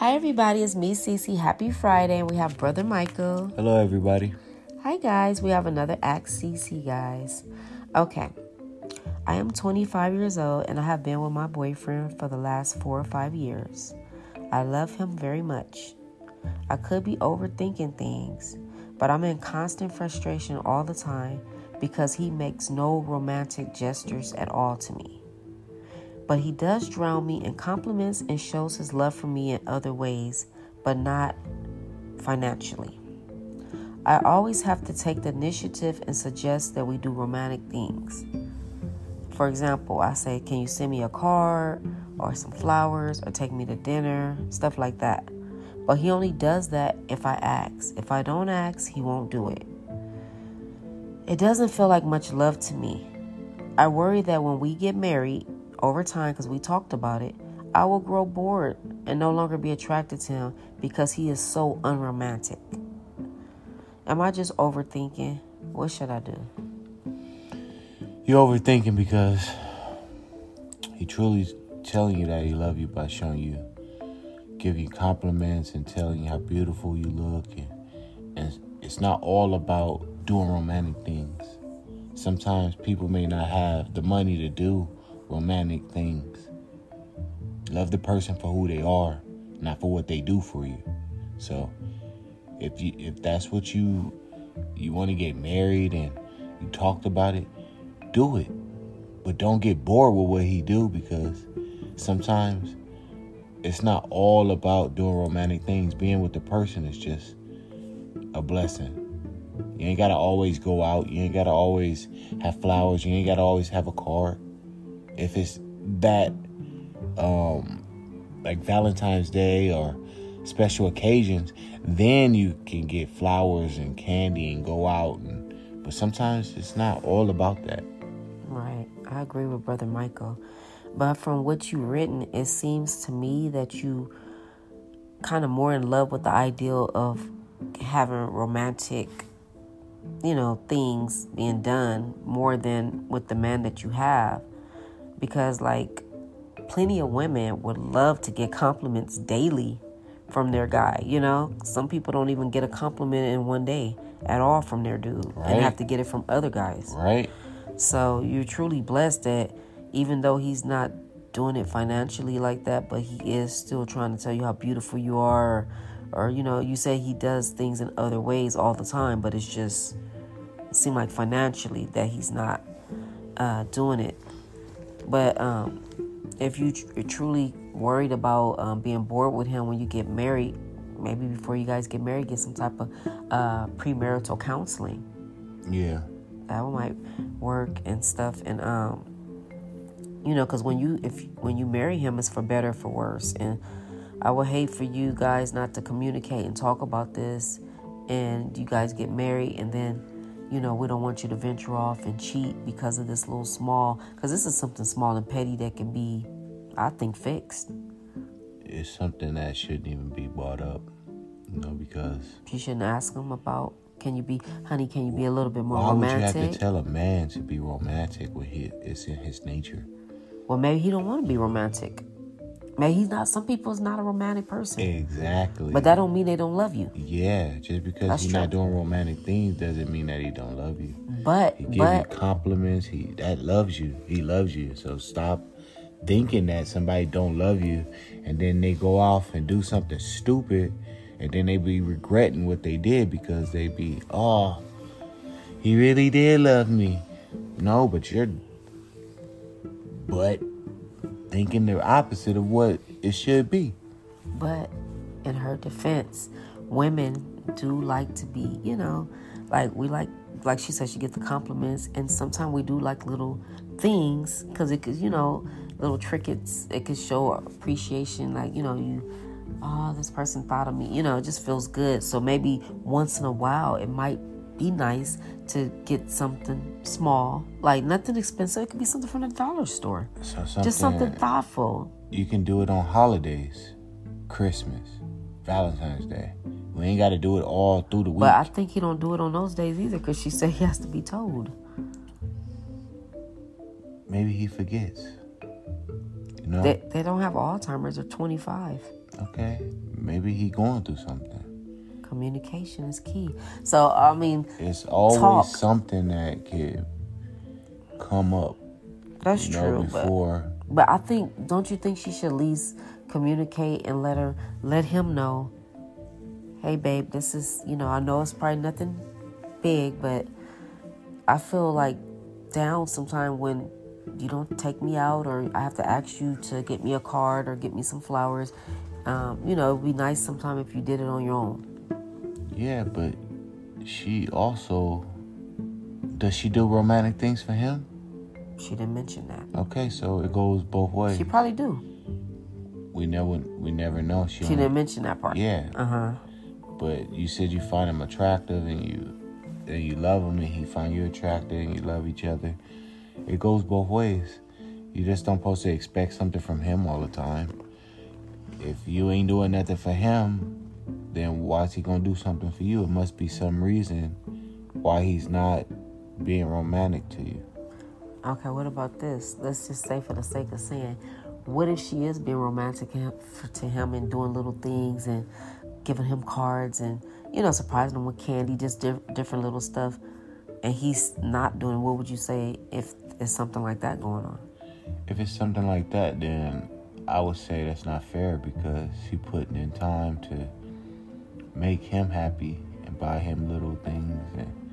Hi, everybody. It's me, Cece. Happy Friday. And we have Brother Michael. Hello, everybody. Hi, guys. We have another Ask Cece, guys. Okay. I am 25 years old and I have been with my boyfriend for the last four or five years. I love him very much. I could be overthinking things, but I'm in constant frustration all the time because he makes no romantic gestures at all to me. But he does drown me in compliments and shows his love for me in other ways, but not financially. I always have to take the initiative and suggest that we do romantic things. For example, I say, Can you send me a card or some flowers or take me to dinner? Stuff like that. But he only does that if I ask. If I don't ask, he won't do it. It doesn't feel like much love to me. I worry that when we get married, over time, because we talked about it, I will grow bored and no longer be attracted to him because he is so unromantic. Am I just overthinking? What should I do? You're overthinking because he truly is telling you that he loves you by showing you, giving you compliments and telling you how beautiful you look, and, and it's not all about doing romantic things. Sometimes people may not have the money to do romantic things. Love the person for who they are, not for what they do for you. So, if you if that's what you you want to get married and you talked about it, do it. But don't get bored with what he do because sometimes it's not all about doing romantic things. Being with the person is just a blessing. You ain't gotta always go out. You ain't gotta always have flowers. You ain't gotta always have a card. If it's that, um, like Valentine's Day or special occasions, then you can get flowers and candy and go out. And but sometimes it's not all about that. Right. I agree with Brother Michael. But from what you've written, it seems to me that you kind of more in love with the ideal of having romantic, you know, things being done more than with the man that you have. Because, like, plenty of women would love to get compliments daily from their guy, you know? Some people don't even get a compliment in one day at all from their dude Right. and have to get it from other guys. Right? So you're truly blessed that even though he's not doing it financially like that, but he is still trying to tell you how beautiful you are. Or, or you know, you say he does things in other ways all the time, but it's just, it seems like financially that he's not uh, doing it. But um, if you tr- you're truly worried about um, being bored with him when you get married, maybe before you guys get married, get some type of uh, premarital counseling. Yeah. that might work and stuff. And um you know because when you if when you marry him it's for better or for worse. And i would hate for you guys not to communicate and talk about this and you guys get married and then you know we don't want you to venture off and cheat because of this little small because this is something small and petty that can be i think fixed It's something that shouldn't even be brought up. You know, because you shouldn't ask him about can you be honey can you be a little bit more why would you romantic have to tell a man to be romantic when he, it's in his nature? well maybe he don't want to be romantic maybe he's not some people is not a romantic person Exactly. But that don't mean they don't love you. Yeah, just because That's he's true. not doing romantic things doesn't mean that he don't love you. But He gives but you compliments. He that loves you. He loves you. So stop thinking that somebody don't love you, and then they go off and do something stupid, and then they be regretting what they did because they be oh, he really did love me. No, but you're but thinking the opposite of what it should be. but in her defense, women do like to be, you know, like we like like she said she gets the compliments and sometimes we do like little things because it could you know little trinkets it could show appreciation like you know you oh this person thought of me you know it just feels good so maybe once in a while it might be nice to get something small like nothing expensive it could be something from the dollar store So something, just something thoughtful you can do it on holidays, Christmas, Valentine's Day. We ain't got to do it all through the week. But I think he don't do it on those days either because she said he has to be told. Maybe he forgets. You know, They, they don't have Alzheimer's or 25. Okay, maybe he going through something. Communication is key. So I mean, It's always Talk. something that could come up. that's you know, true. But before. But I think, don't you think she should at least communicate and let her, let him know, hey, babe, this is, you know, I know it's probably nothing big, but I feel like down sometime when you don't take me out or I have to ask you to get me a card or get me some flowers. Um, you know, it'd be nice sometime if you did it on your own. Yeah, but she also does she do romantic things for him? She didn't mention that. Okay, so it goes both ways. She probably do. we never we never know. She, She didn't mention that part. Yeah, Uh huh. but you said you find him attractive and you and you love him and he find you attractive and you love each other. It goes both ways. You just don't supposed to expect something from him all the time. If you ain't doing nothing for him, then why is he gonna do something for you? It must be some reason why he's not being romantic to you. Okay, what about this? Let's just say, for the sake of saying, what if she is being romantic to him and doing little things and giving him cards and, you know, surprising him with candy, just diff- different little stuff, and he's not doing What would you say if there's something like that going on? If it's something like that, then I would say that's not fair because she putting in time to make him happy and buy him little things and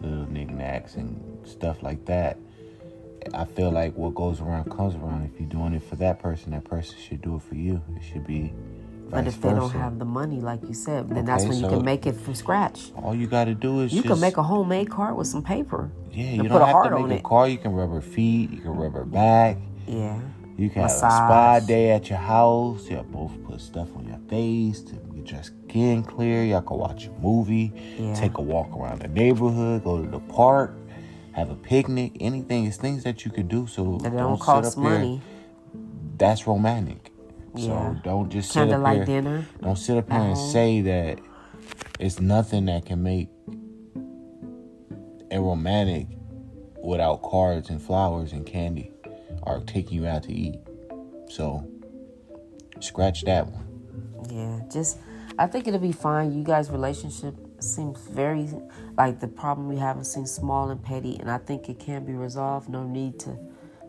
little knickknacks and stuff like that. I feel like what goes around comes around. If you're doing it for that person, that person should do it for you. It should be But if they don't have the money, like you said, then that's Okay, when you can make it from scratch. All you got to do is You just, can make a homemade card with some paper. yeah. You put don't a have heart to on make a it. car. You can rub her feet. You can rub her back. Yeah. You can have a spa day at your house. Y'all both put stuff on your face to get your skin clear. Y'all can watch a movie, Yeah. take a walk around the neighborhood, go to the park, have a picnic. Anything. It's things that you can do. So That don't cost up here. money. That's romantic. Yeah. So don't just sit up Candlelight here. dinner. Don't sit up here and home. say that it's nothing that can make a romantic without cards and flowers and candy or taking you out to eat. So scratch that one. Yeah, just I think it'll be fine. You guys' relationship seems very like the problem you have seems small and petty, and I think it can be resolved. No need to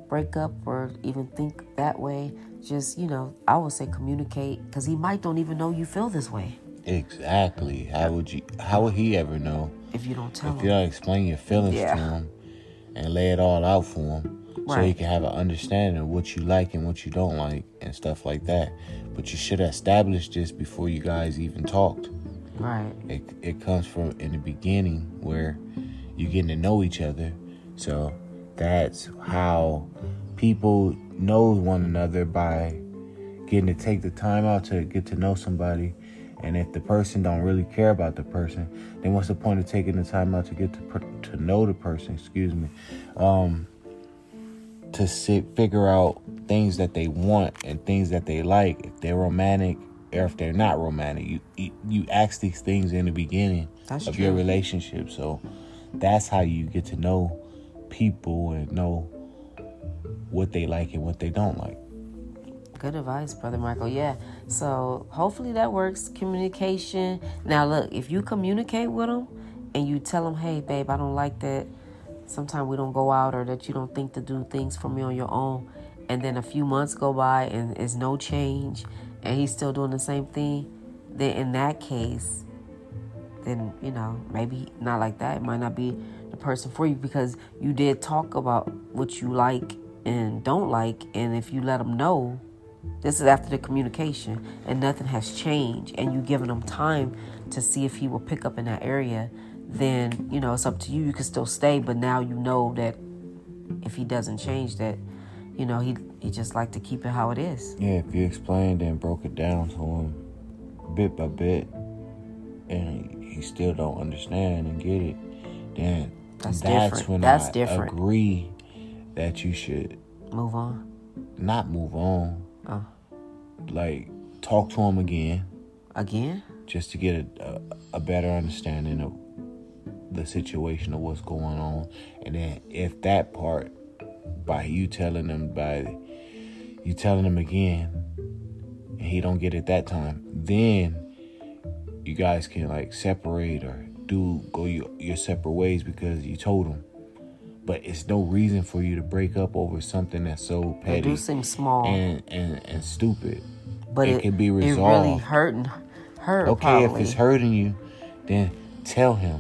break up or even think that way. Just you know, I would say communicate because he might don't even know you feel this way Exactly. How would you? How would he ever know if you don't tell if him. If you don't explain your feelings Yeah. to him and lay it all out for him, so he can have an understanding of what you like and what you don't like and stuff like that. But you should establish this before you guys even talked. Right. It it comes from in the beginning where you're getting to know each other. So that's how people know one another by getting to take the time out to get to know somebody. And if the person don't really care about the person, then what's the point of taking the time out to get to per- to know the person? Excuse me. Um, to sit figure out things that they want and things that they like. If they're romantic or if they're not romantic, you you, you ask these things in the beginning That's of your relationship. So that's how you get to know people and know what they like and what they don't like. Good advice, Brother Michael. Yeah. So hopefully that works. Communication. Now, look, if you communicate with them and you tell them, hey, babe, I don't like that. Sometimes we don't go out or that you don't think to do things for me on your own. And then a few months go by and there's no change and he's still doing the same thing. Then in that case, then, you know, maybe not like that. It might not be the person for you because you did talk about what you like and don't like. And if you let them know, this is after the communication and nothing has changed and you giving him time to see if he will pick up in that area then you know it's up to you you can still stay but now you know that if he doesn't change that you know he he just like to keep it how it is Yeah, if you explained and broke it down to him bit by bit and he still don't understand and get it, then That's that's, different. when That's I different. agree that you should move on not move on. Oh. Like talk to him again again just to get a, a, a better understanding of the situation of what's going on. And then if that part by you telling them by you telling them again and he don't get it that time, then you guys can like separate or do go your, your separate ways because you told him. But it's no reason for you to break up over something that's so It petty do seem small, and, and, and stupid. but it it, can be resolved. it really hurting her. Okay, probably. if it's hurting you, then tell him.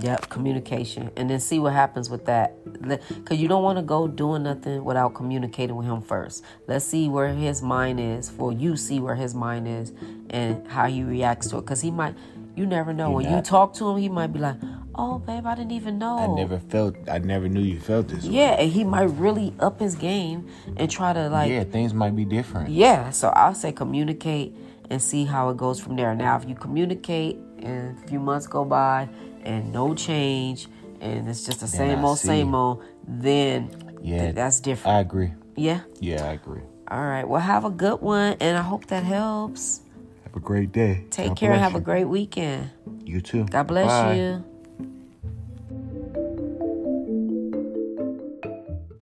Yep, communication, and then see what happens with that. Because you don't want to go doing nothing without communicating with him first. Let's see where his mind is. For you, see where his mind is and how he reacts to it. Because he might, you never know. He when you talk to him, he might be like, "Oh, babe, I didn't even know." I never felt. I never knew you felt this way. Yeah, and he might really up his game and try to like yeah, things might be different. Yeah, so I'll say communicate and see how it goes from there. Now, if you communicate and a few months go by and no change and it's just the same I old, see. same old, then Yeah, th- that's different. I agree. yeah. Yeah, I agree. All right. Well, have a good one, and I hope that helps. Have a great day. Take God care have a great weekend. You too. God bless Bye. you.